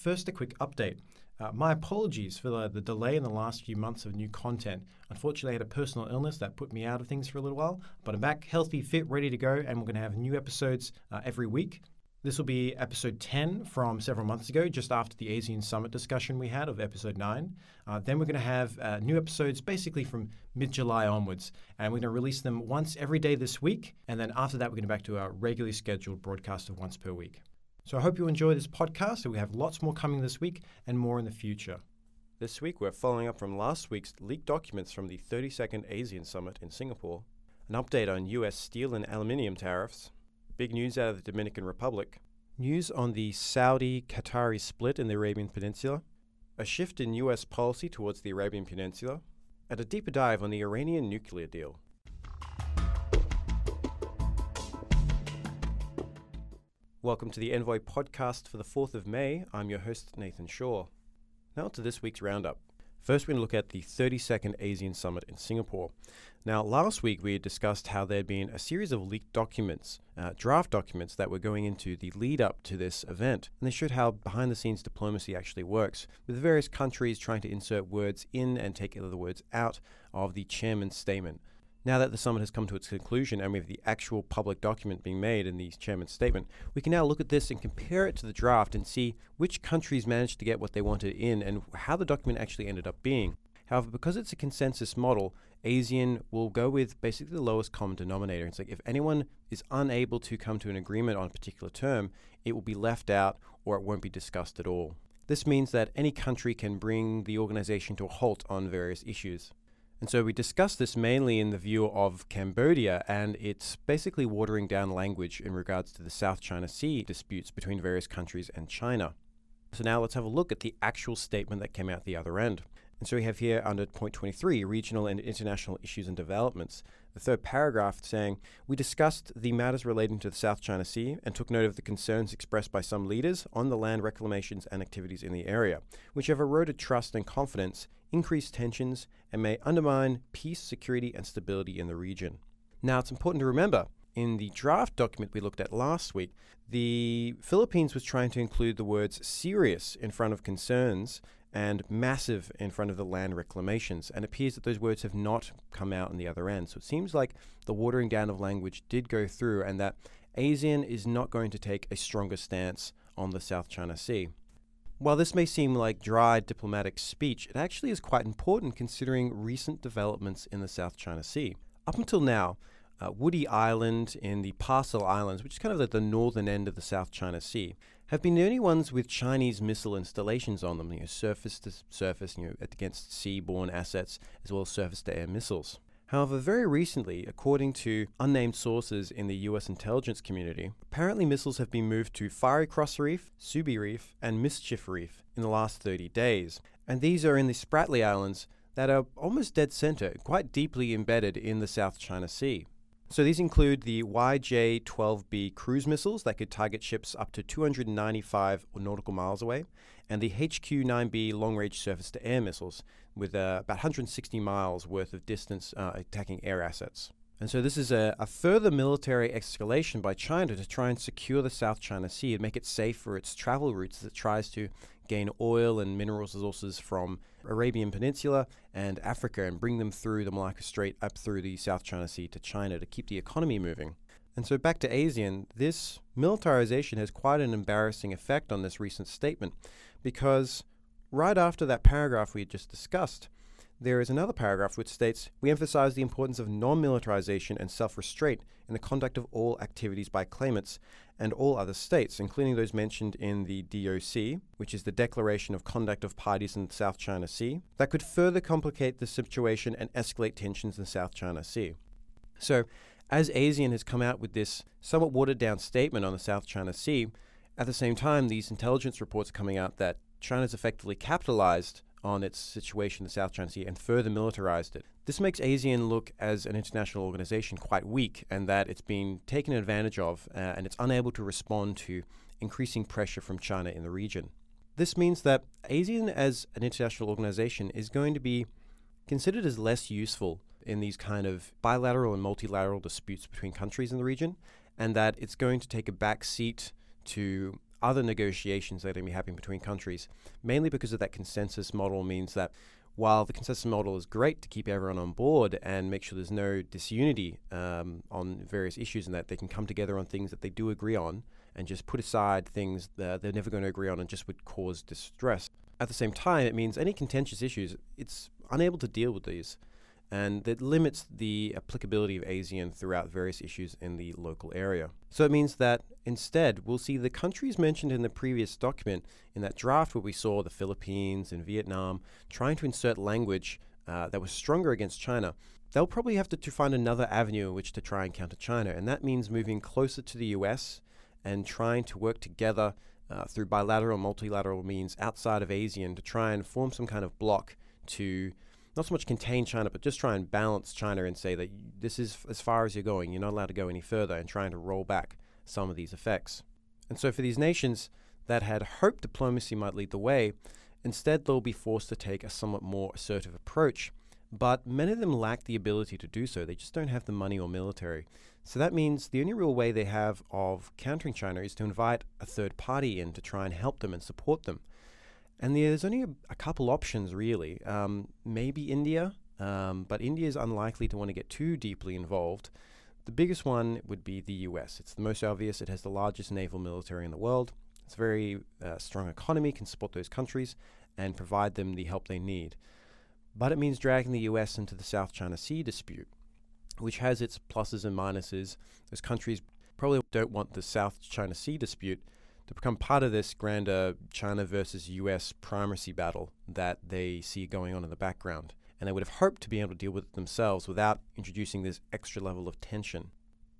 first, a quick update. Uh, my apologies for the, the, delay in the last few months of new content. Unfortunately, I had a personal illness that put me out of things for a little while, but I'm back, healthy, fit, ready to go, and we're going to have new episodes uh, every week. This will be episode 10 from several months ago, just after the ASEAN Summit discussion we had of episode 9. Uh, then we're going to have uh, new episodes basically from mid July onwards, and we're going to release them once every day this week. And then after that, we're going to back to our regularly scheduled broadcast of once per week. So I hope you enjoy this podcast. We have lots more coming this week and more in the future. This week, we're following up from last week's leaked documents from the 32nd ASEAN Summit in Singapore, an update on US steel and aluminium tariffs Big news out of the Dominican Republic. News on the Saudi Qatari split in the Arabian Peninsula. A shift in US policy towards the Arabian Peninsula. And a deeper dive on the Iranian nuclear deal. Welcome to the Envoy podcast for the 4th of May. I'm your host, Nathan Shaw. Now to this week's roundup. First, we're going to look at the 32nd ASEAN Summit in Singapore. Now, last week we discussed how there had been a series of leaked documents, uh, draft documents, that were going into the lead up to this event. And they showed how behind the scenes diplomacy actually works, with various countries trying to insert words in and take other words out of the chairman's statement. Now that the summit has come to its conclusion and we have the actual public document being made in the chairman's statement, we can now look at this and compare it to the draft and see which countries managed to get what they wanted in and how the document actually ended up being. However, because it's a consensus model, ASEAN will go with basically the lowest common denominator. It's like if anyone is unable to come to an agreement on a particular term, it will be left out or it won't be discussed at all. This means that any country can bring the organization to a halt on various issues. And so we discussed this mainly in the view of Cambodia and its basically watering down language in regards to the South China Sea disputes between various countries and China. So now let's have a look at the actual statement that came out the other end. And so we have here under point 23, regional and international issues and developments, the third paragraph saying, We discussed the matters relating to the South China Sea and took note of the concerns expressed by some leaders on the land reclamations and activities in the area, which have eroded trust and confidence increased tensions, and may undermine peace, security, and stability in the region. Now, it's important to remember in the draft document we looked at last week, the Philippines was trying to include the words serious in front of concerns and massive in front of the land reclamations. And appears that those words have not come out on the other end. So it seems like the watering down of language did go through and that ASEAN is not going to take a stronger stance on the South China Sea. While this may seem like dry diplomatic speech, it actually is quite important considering recent developments in the South China Sea. Up until now, uh, Woody Island in the Paracel Islands, which is kind of at the northern end of the South China Sea, have been the only ones with Chinese missile installations on them, you know, surface to surface, you know, against seaborne assets, as well as surface to air missiles. However, very recently, according to unnamed sources in the US intelligence community, apparently missiles have been moved to Fiery Cross Reef, Subi Reef, and Mischief Reef in the last 30 days. And these are in the Spratly Islands that are almost dead center, quite deeply embedded in the South China Sea. So these include the YJ 12B cruise missiles that could target ships up to 295 nautical miles away, and the HQ 9B long range surface to air missiles with uh, about 160 miles worth of distance uh, attacking air assets. And so this is a, a, further military escalation by China to try and secure the South China Sea and make it safe for its travel routes it tries to gain oil and mineral resources from Arabian Peninsula and Africa and bring them through the Malacca Strait up through the South China Sea to China to keep the economy moving. And so back to ASEAN, this militarization has quite an embarrassing effect on this recent statement because right after that paragraph we had just discussed, there is another paragraph which states We emphasize the importance of non militarization and self restraint in the conduct of all activities by claimants and all other states, including those mentioned in the DOC, which is the Declaration of Conduct of Parties in the South China Sea, that could further complicate the situation and escalate tensions in the South China Sea. So, as ASEAN has come out with this somewhat watered down statement on the South China Sea, at the same time, these intelligence reports are coming out that China's effectively capitalized on its situation in the South China Sea and further militarized it. This makes ASEAN look as an international organization quite weak and that it's been taken advantage of uh, and it's unable to respond to increasing pressure from China in the region. This means that ASEAN as an international organization is going to be considered as less useful in these kind of bilateral and multilateral disputes between countries in the region and that it's going to take a back seat to other negotiations that are going to be happening between countries, mainly because of that consensus model means that while the consensus model is great to keep everyone on board and make sure there's no disunity um, on various issues and that they can come together on things that they do agree on and just put aside things that they're never going to agree on and just would cause distress. At the same time, it means any contentious issues, it's unable to deal with these and that limits the applicability of ASEAN throughout various issues in the local area. So it means that instead, we'll see the countries mentioned in the previous document in that draft where we saw the Philippines and Vietnam trying to insert language uh, that was stronger against China. They'll probably have to, to find another avenue in which to try and counter China, and that means moving closer to the US and trying to work together uh, through bilateral, multilateral means outside of ASEAN to try and form some kind of block to not so much contain China, but just try and balance China and say that this is as far as you're going. You're not allowed to go any further, and trying to roll back some of these effects. And so, for these nations that had hoped diplomacy might lead the way, instead they'll be forced to take a somewhat more assertive approach. But many of them lack the ability to do so. They just don't have the money or military. So that means the only real way they have of countering China is to invite a third party in to try and help them and support them. And there's only a, a couple options, really. Um, maybe India, um, but India is unlikely to want to get too deeply involved. The biggest one would be the US. It's the most obvious. It has the largest naval military in the world. It's a very uh, strong economy, can support those countries and provide them the help they need. But it means dragging the US into the South China Sea dispute, which has its pluses and minuses. Those countries probably don't want the South China Sea dispute to become part of this grander China versus US primacy battle that they see going on in the background. And they would have hoped to be able to deal with it themselves without introducing this extra level of tension.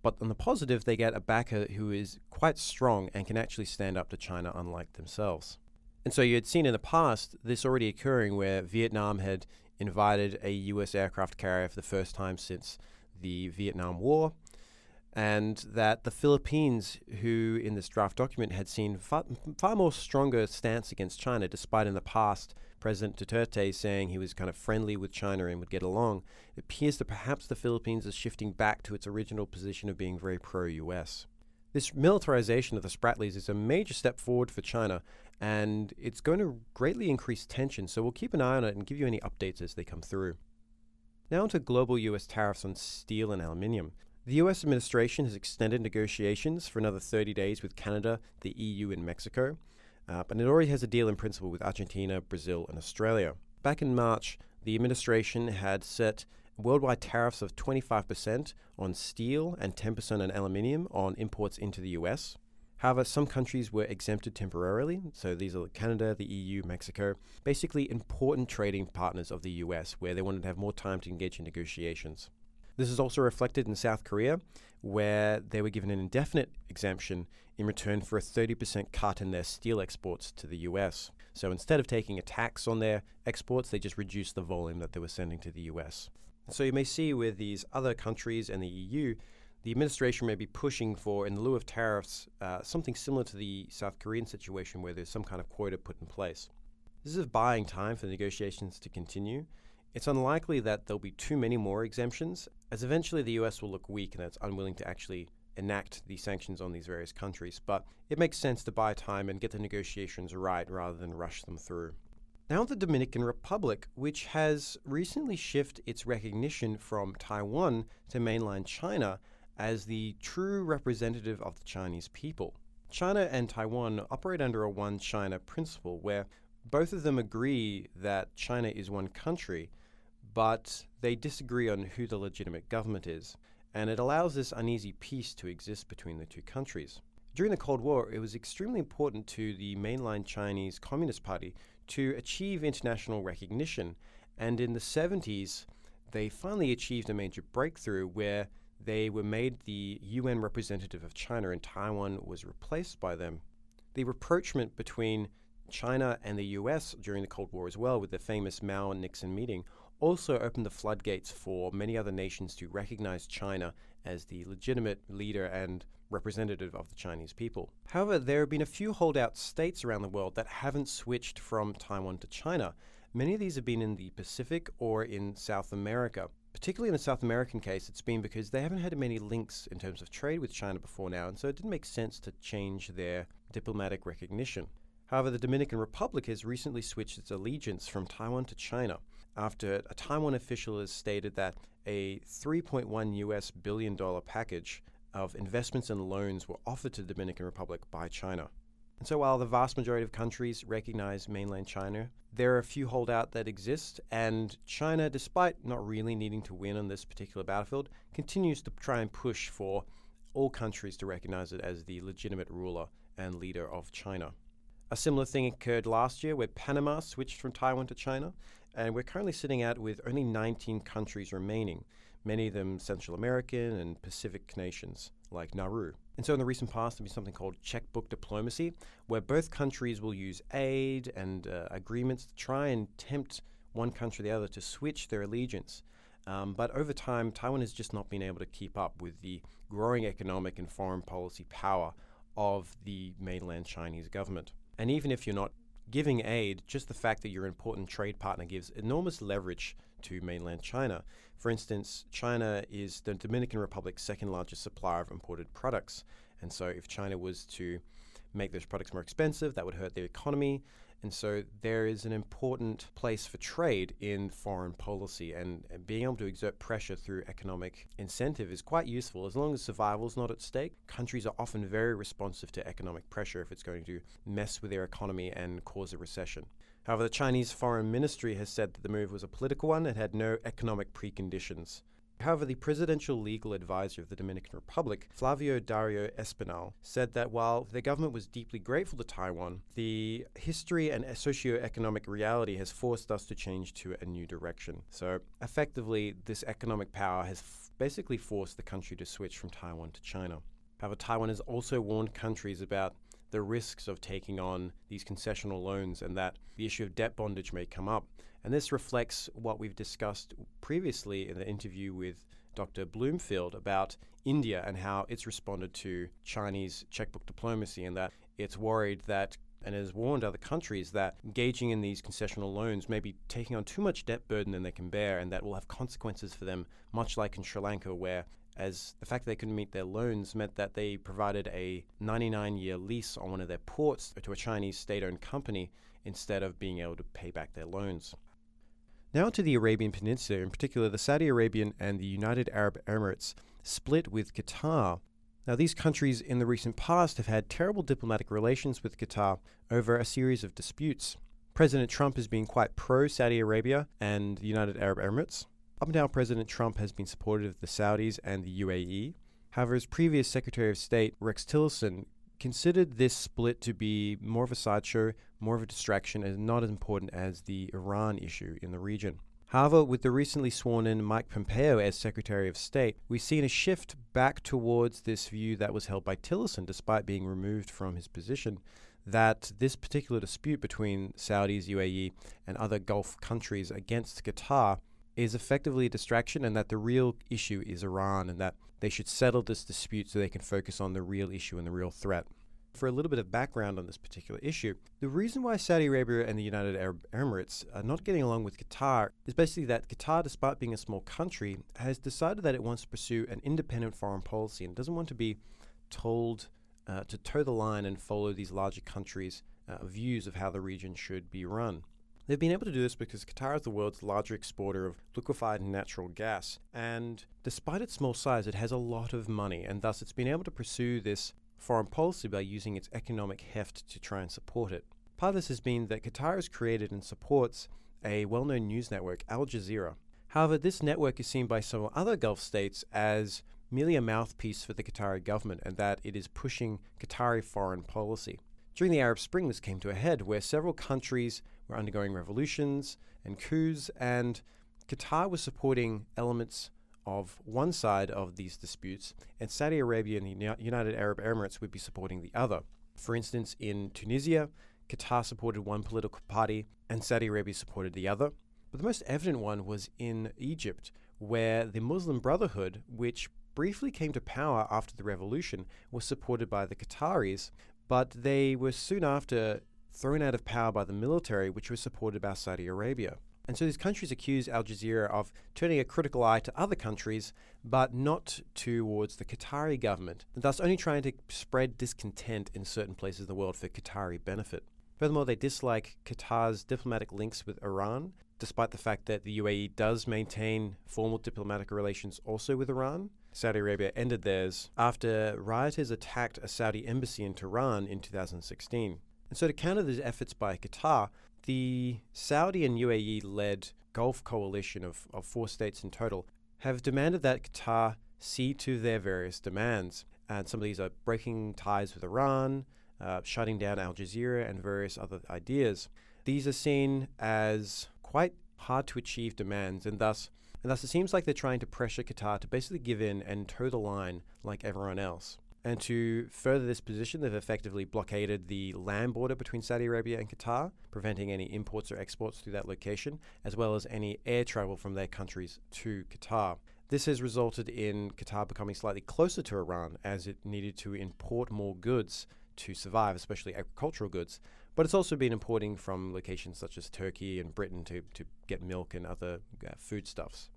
But on the positive, they get a backer who is quite strong and can actually stand up to China, unlike themselves. And so you had seen in the past this already occurring where Vietnam had invited a US aircraft carrier for the first time since the Vietnam War and that the Philippines, who in this draft document had seen far, far, more stronger stance against China, despite in the past President Duterte saying he was kind of friendly with China and would get along, it appears that perhaps the Philippines is shifting back to its original position of being very pro-US. This militarization of the Spratlys is a major step forward for China, and it's going to greatly increase tension. So we'll keep an eye on it and give you any updates as they come through. Now to global U.S. tariffs on steel and aluminium. The US administration has extended negotiations for another 30 days with Canada, the EU, and Mexico, uh, but it already has a deal in principle with Argentina, Brazil, and Australia. Back in March, the administration had set worldwide tariffs of 25% on steel and 10% on aluminium on imports into the US. However, some countries were exempted temporarily. So these are Canada, the EU, Mexico, basically important trading partners of the US, where they wanted to have more time to engage in negotiations. This is also reflected in South Korea, where they were given an indefinite exemption in return for a 30% cut in their steel exports to the US. So instead of taking a tax on their exports, they just reduced the volume that they were sending to the US. So you may see with these other countries and the EU, the administration may be pushing for, in lieu of tariffs, uh, something similar to the South Korean situation where there's some kind of quota put in place. This is buying time for the negotiations to continue it's unlikely that there'll be too many more exemptions, as eventually the US will look weak and it's unwilling to actually enact these sanctions on these various countries. But it makes sense to buy time and get the negotiations right rather than rush them through. Now, the Dominican Republic, which has recently shifted its recognition from Taiwan to mainland China as the true representative of the Chinese people. China and Taiwan operate under a one China principle where both of them agree that China is one country, but they disagree on who the legitimate government is, and it allows this uneasy peace to exist between the two countries. During the Cold War, it was extremely important to the mainline Chinese Communist Party to achieve international recognition, and in the 70s, they finally achieved a major breakthrough where they were made the UN representative of China and Taiwan was replaced by them. The rapprochement between China and the US during the Cold War as well, with the famous Mao and Nixon meeting, also opened the floodgates for many other nations to recognize China as the legitimate leader and representative of the Chinese people. However, there have been a few holdout states around the world that haven't switched from Taiwan to China. Many of these have been in the Pacific or in South America. Particularly in the South American case, it's been because they haven't had many links in terms of trade with China before now, and so it didn't make sense to change their diplomatic recognition. However, the Dominican Republic has recently switched its allegiance from Taiwan to China after a Taiwan official has stated that a 3.1 US billion dollar package of investments and loans were offered to the Dominican Republic by China. And so, while the vast majority of countries recognize mainland China, there are a few holdouts that exist, and China, despite not really needing to win on this particular battlefield, continues to try and push for all countries to recognize it as the legitimate ruler and leader of China. A similar thing occurred last year where Panama switched from Taiwan to China, and we're currently sitting at with only 19 countries remaining, many of them Central American and Pacific nations like Nauru. And so in the recent past, there'll be something called checkbook diplomacy, where both countries will use aid and uh, agreements to try and tempt one country or the other to switch their allegiance. Um, but over time, Taiwan has just not been able to keep up with the growing economic and foreign policy power of the mainland Chinese government. And even if you're not giving aid, just the fact that your important trade partner gives enormous leverage to mainland China. For instance, China is the Dominican Republic's second largest supplier of imported products. And so, if China was to make those products more expensive, that would hurt their economy. And so there is an important place for trade in foreign policy, and, being able to exert pressure through economic incentive is quite useful. As long as survival is not at stake, countries are often very responsive to economic pressure if it's going to mess with their economy and cause a recession. However, the Chinese Foreign Ministry has said that the move was a political one and had no economic preconditions. However, the presidential legal advisor of the Dominican Republic, Flavio Dario Espinal, said that while the government was deeply grateful to Taiwan, the history and socio-economic reality has forced us to change to a new direction. So, effectively, this economic power has f- basically forced the country to switch from Taiwan to China. However, Taiwan has also warned countries about the risks of taking on these concessional loans and that the issue of debt bondage may come up. And this reflects what we've discussed previously in the interview with Dr. Bloomfield about India and how it's responded to Chinese checkbook diplomacy and that it's worried that and has warned other countries that engaging in these concessional loans may be taking on too much debt burden than they can bear and that will have consequences for them, much like in Sri Lanka, where as the fact that they couldn't meet their loans meant that they provided a 99 year lease on one of their ports to a Chinese state owned company instead of being able to pay back their loans. Now to the Arabian Peninsula, in particular the Saudi Arabian and the United Arab Emirates, split with Qatar. Now, these countries in the recent past have had terrible diplomatic relations with Qatar over a series of disputes. President Trump has been quite pro Saudi Arabia and the United Arab Emirates. Up and down, President Trump has been supportive of the Saudis and the UAE. However, his previous Secretary of State, Rex Tillerson, considered this split to be more of a sideshow, more of a distraction, and not as important as the Iran issue in the region. However, with the recently sworn in Mike Pompeo as Secretary of State, we've seen a shift back towards this view that was held by Tillerson, despite being removed from his position, that this particular dispute between Saudis, UAE, and other Gulf countries against Qatar is effectively a distraction and that the real issue is Iran and that they should settle this dispute so they can focus on the real issue and the real threat. For a little bit of background on this particular issue, the reason why Saudi Arabia and the United Arab Emirates are not getting along with Qatar is basically that Qatar, despite being a small country, has decided that it wants to pursue an independent foreign policy and doesn't want to be told uh, to toe the line and follow these larger countries' uh, views of how the region should be run. They've been able to do this because Qatar is the world's largest exporter of liquefied natural gas, and despite its small size, it has a lot of money, and thus it's been able to pursue this foreign policy by using its economic heft to try and support it. Part of this has been that Qatar has created and supports a well known news network, Al Jazeera. However, this network is seen by some other Gulf states as merely a mouthpiece for the Qatari government and that it is pushing Qatari foreign policy. During the Arab Spring, this came to a head where several countries were undergoing revolutions and coups, and Qatar was supporting elements of one side of these disputes, and Saudi Arabia and the United Arab Emirates would be supporting the other. For instance, in Tunisia, Qatar supported one political party and Saudi Arabia supported the other. But the most evident one was in Egypt, where the Muslim Brotherhood, which briefly came to power after the revolution, was supported by the Qataris, but they were soon after thrown out of power by the military, which was supported by Saudi Arabia. And so these countries accuse Al Jazeera of turning a critical eye to other countries, but not towards the Qatari government, and thus only trying to spread discontent in certain places in the world for Qatari benefit. Furthermore, they dislike Qatar's diplomatic links with Iran, despite the fact that the UAE does maintain formal diplomatic relations also with Iran. Saudi Arabia ended theirs after rioters attacked a Saudi embassy in Tehran in 2016. And so, to counter these efforts by Qatar, the Saudi and UAE led Gulf coalition of, of four states in total have demanded that Qatar see to their various demands. And some of these are breaking ties with Iran, uh, shutting down Al Jazeera, and various other ideas. These are seen as quite hard to achieve demands, and thus, and thus it seems like they're trying to pressure Qatar to basically give in and toe the line like everyone else. And to further this position, they've effectively blockaded the land border between Saudi Arabia and Qatar, preventing any imports or exports through that location, as well as any air travel from their countries to Qatar. This has resulted in Qatar becoming slightly closer to Iran as it needed to import more goods to survive, especially agricultural goods, but it's also been importing from locations such as Turkey and Britain to, to get milk and other uh, foodstuffs.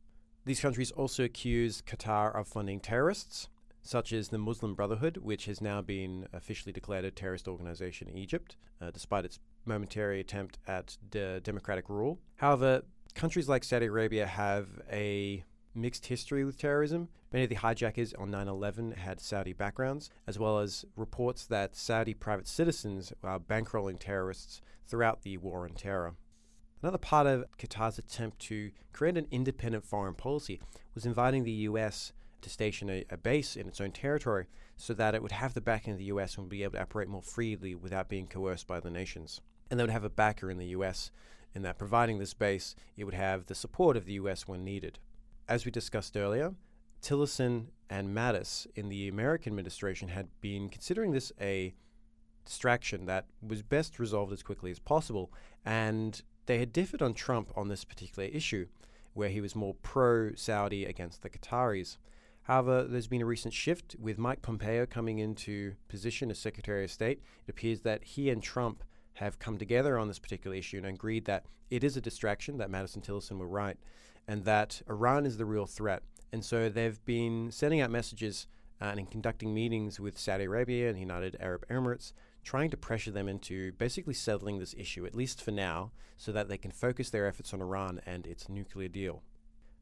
These countries also accuse Qatar of funding terrorists, such as the Muslim Brotherhood, which has now been officially declared a terrorist organization in Egypt, uh, despite its momentary attempt at de- democratic rule. However, countries like Saudi Arabia have a mixed history with terrorism. Many of the hijackers on 9 11 had Saudi backgrounds, as well as reports that Saudi private citizens are bankrolling terrorists throughout the war on terror. Another part of Qatar's attempt to create an independent foreign policy was inviting the US to station a, a, base in its own territory so that it would have the backing of the US and would be able to operate more freely without being coerced by the nations. And they would have a backer in the US in that providing this base, it would have the support of the US when needed as we discussed earlier, Tillerson and Mattis in the American administration had been considering this a distraction that was best resolved as quickly as possible. And they had differed on Trump on this particular issue, where he was more pro Saudi against the Qataris. However, there's been a recent shift with Mike Pompeo coming into position as Secretary of State. It appears that he and Trump have come together on this particular issue and agreed that it is a distraction, that Mattis and Tillerson were right, and that Iran is the real threat. And so they've been sending out messages uh, and conducting meetings with Saudi Arabia and the United Arab Emirates, trying to pressure them into basically settling this issue, at least for now, so that they can focus their efforts on Iran and its nuclear deal.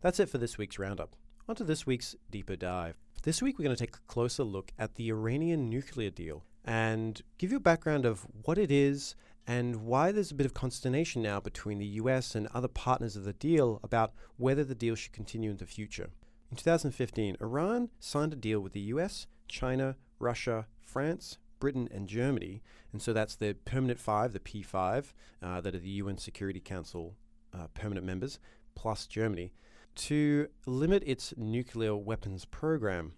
That's it for this week's roundup. On to this week's deeper dive. This week, we're going to take a closer look at the Iranian nuclear deal and give you a background of what it is and why there's a bit of consternation now between the US and other partners of the deal about whether the deal should continue in the future. In 2015, Iran signed a deal with the US, China, Russia, France, Britain, and Germany, and so that's the permanent five, the P5, uh, that are the UN Security Council uh, permanent members, plus Germany, to limit its nuclear weapons program.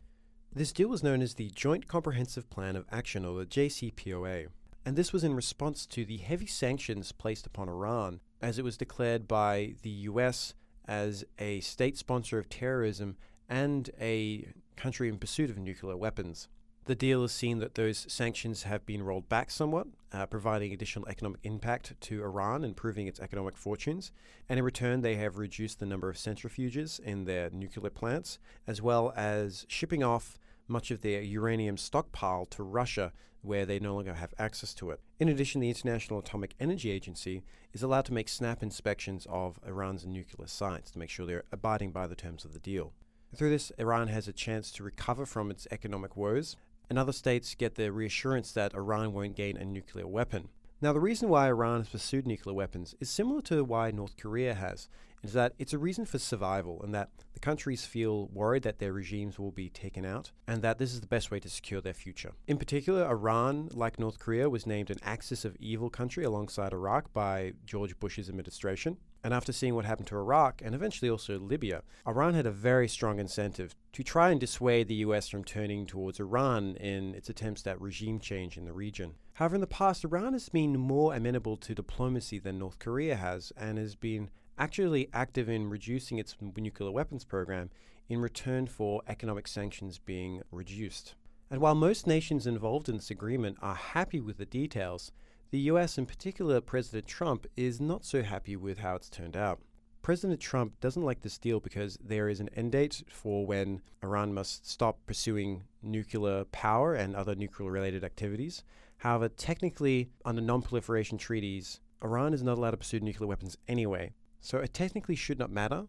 This deal was known as the Joint Comprehensive Plan of Action, or the JCPOA and this was in response to the heavy sanctions placed upon Iran, as it was declared by the US as a state sponsor of terrorism and a country in pursuit of nuclear weapons. The deal has seen that those sanctions have been rolled back somewhat, uh, providing additional economic impact to Iran, improving its economic fortunes. And in return, they have reduced the number of centrifuges in their nuclear plants, as well as shipping off much of their uranium stockpile to Russia where they no longer have access to it. In addition, the International Atomic Energy Agency is allowed to make snap inspections of Iran's nuclear sites to make sure they're abiding by the terms of the deal. Through this, Iran has a chance to recover from its economic woes, and other states get the reassurance that Iran won't gain a nuclear weapon. Now, the reason why Iran has pursued nuclear weapons is similar to why North Korea has, is that it's a reason for survival and that the countries feel worried that their regimes will be taken out and that this is the best way to secure their future. In particular, Iran, like North Korea, was named an axis of evil country alongside Iraq by George Bush's administration. And after seeing what happened to Iraq and eventually also Libya, Iran had a very strong incentive to try and dissuade the US from turning towards Iran in its attempts at regime change in the region. However, in the past, Iran has been more amenable to diplomacy than North Korea has and has been actually active in reducing its nuclear weapons program in return for economic sanctions being reduced. And while most nations involved in this agreement are happy with the details, the US, in particular President Trump, is not so happy with how it's turned out. President Trump doesn't like this deal because there is an end date for when Iran must stop pursuing nuclear power and other nuclear related activities. However, technically, under non proliferation treaties, Iran is not allowed to pursue nuclear weapons anyway. So it technically should not matter,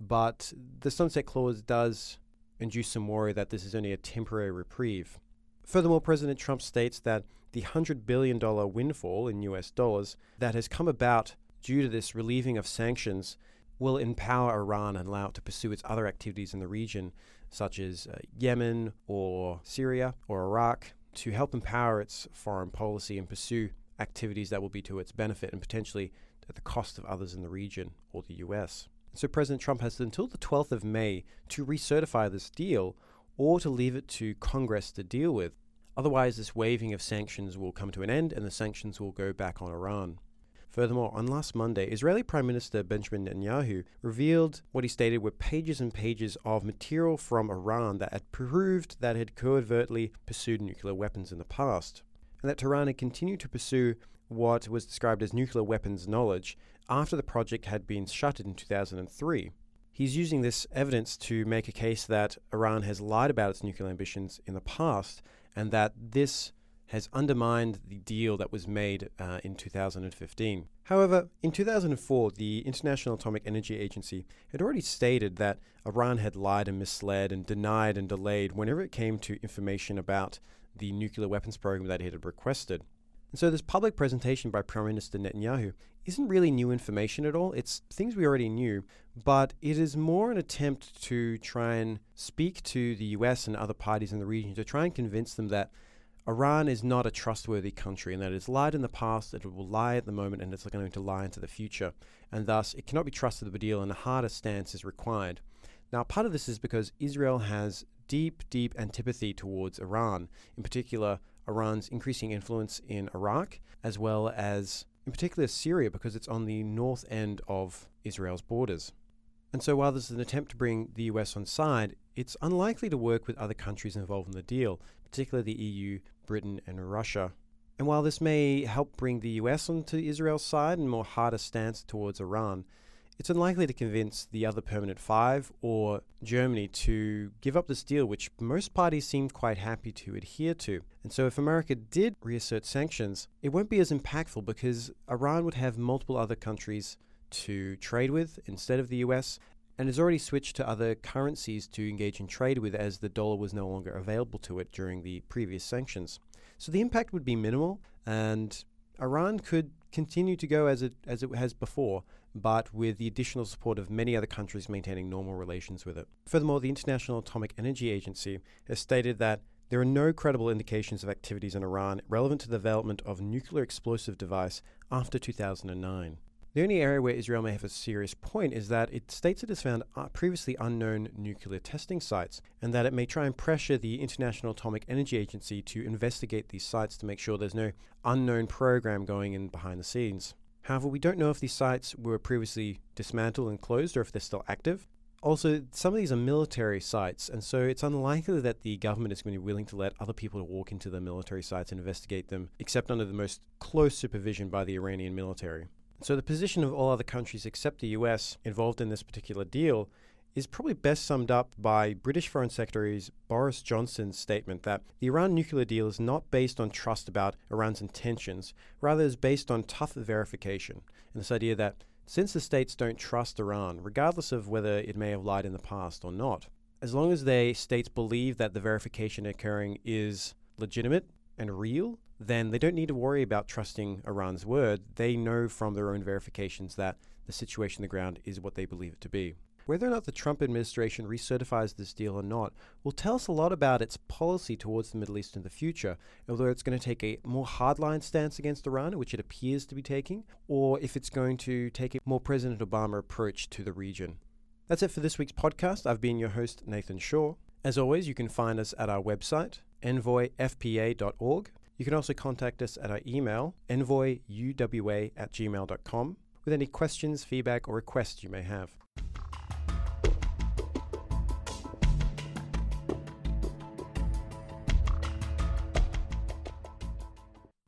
but the Sunset Clause does induce some worry that this is only a temporary reprieve. Furthermore, President Trump states that the $100 billion windfall in US dollars that has come about due to this relieving of sanctions will empower Iran and allow it to pursue its other activities in the region, such as uh, Yemen or Syria or Iraq, to help empower its foreign policy and pursue activities that will be to its benefit and potentially at the cost of others in the region or the US. So President Trump has until the 12th of May to recertify this deal or to leave it to Congress to deal with. Otherwise, this waiving of sanctions will come to an end and the sanctions will go back on Iran. Furthermore, on last Monday, Israeli Prime Minister Benjamin Netanyahu revealed what he stated were pages and pages of material from Iran that had proved that it had covertly pursued nuclear weapons in the past, and that Tehran had continued to pursue what was described as nuclear weapons knowledge after the project had been shuttered in 2003. He's using this evidence to make a case that Iran has lied about its nuclear ambitions in the past and that this has undermined the deal that was made uh, in 2015. However, in 2004, the International Atomic Energy Agency had already stated that Iran had lied and misled and denied and delayed whenever it came to information about the nuclear weapons program that it had requested. And so, this public presentation by Prime Minister Netanyahu isn't really new information at all. It's things we already knew, but it is more an attempt to try and speak to the US and other parties in the region to try and convince them that Iran is not a trustworthy country and that it's lied in the past, that it will lie at the moment, and it's going to lie into the future. And thus, it cannot be trusted with a deal, and a harder stance is required. Now, part of this is because Israel has deep, deep antipathy towards Iran, in particular, Iran's increasing influence in Iraq, as well as, in particular, Syria, because it's on the north end of Israel's borders. And so, while this is an attempt to bring the US on side, it's unlikely to work with other countries involved in the deal, particularly the EU, Britain, and Russia. And while this may help bring the US onto Israel's side and more harder stance towards Iran, it's unlikely to convince the other permanent five or Germany to give up this deal, which most parties seemed quite happy to adhere to. And so, if America did reassert sanctions, it won't be as impactful because Iran would have multiple other countries to trade with instead of the US, and has already switched to other currencies to engage in trade with as the dollar was no longer available to it during the previous sanctions. So the impact would be minimal, and Iran could continue to go as it as it has before, but with the additional support of many other countries maintaining normal relations with it. Furthermore, the International Atomic Energy Agency has stated that there are no credible indications of activities in Iran relevant to the development of nuclear explosive device after 2009. The only area where Israel may have a serious point is that it states it has found uh, previously unknown nuclear testing sites and that it may try and pressure the International Atomic Energy Agency to investigate these sites to make sure there's no unknown program going in behind the scenes. However, we don't know if these sites were previously dismantled and closed or if they're still active. Also, some of these are military sites, and so it's unlikely that the government is going to be willing to let other people walk into the military sites and investigate them, except under the most close supervision by the Iranian military. So the position of all other countries except the US involved in this particular deal is probably best summed up by British Foreign Secretary Boris Johnson's statement that the Iran nuclear deal is not based on trust about Iran's intentions, rather is based on tough verification. And this idea that since the states don't trust Iran, regardless of whether it may have lied in the past or not, as long as they states believe that the verification occurring is legitimate and real, then they don't need to worry about trusting Iran's word. They know from their own verifications that the situation on the ground is what they believe it to be. Whether or not the Trump administration recertifies this deal or not will tell us a lot about its policy towards the Middle East in the future, whether it's going to take a more hardline stance against Iran, which it appears to be taking, or if it's going to take a more President Obama approach to the region. That's it for this week's podcast. I've been your host, Nathan Shaw. As always, you can find us at our website, envoyfpa.org. You can also contact us at our email, envoyuwa at gmail.com, with any questions, feedback, or requests you may have.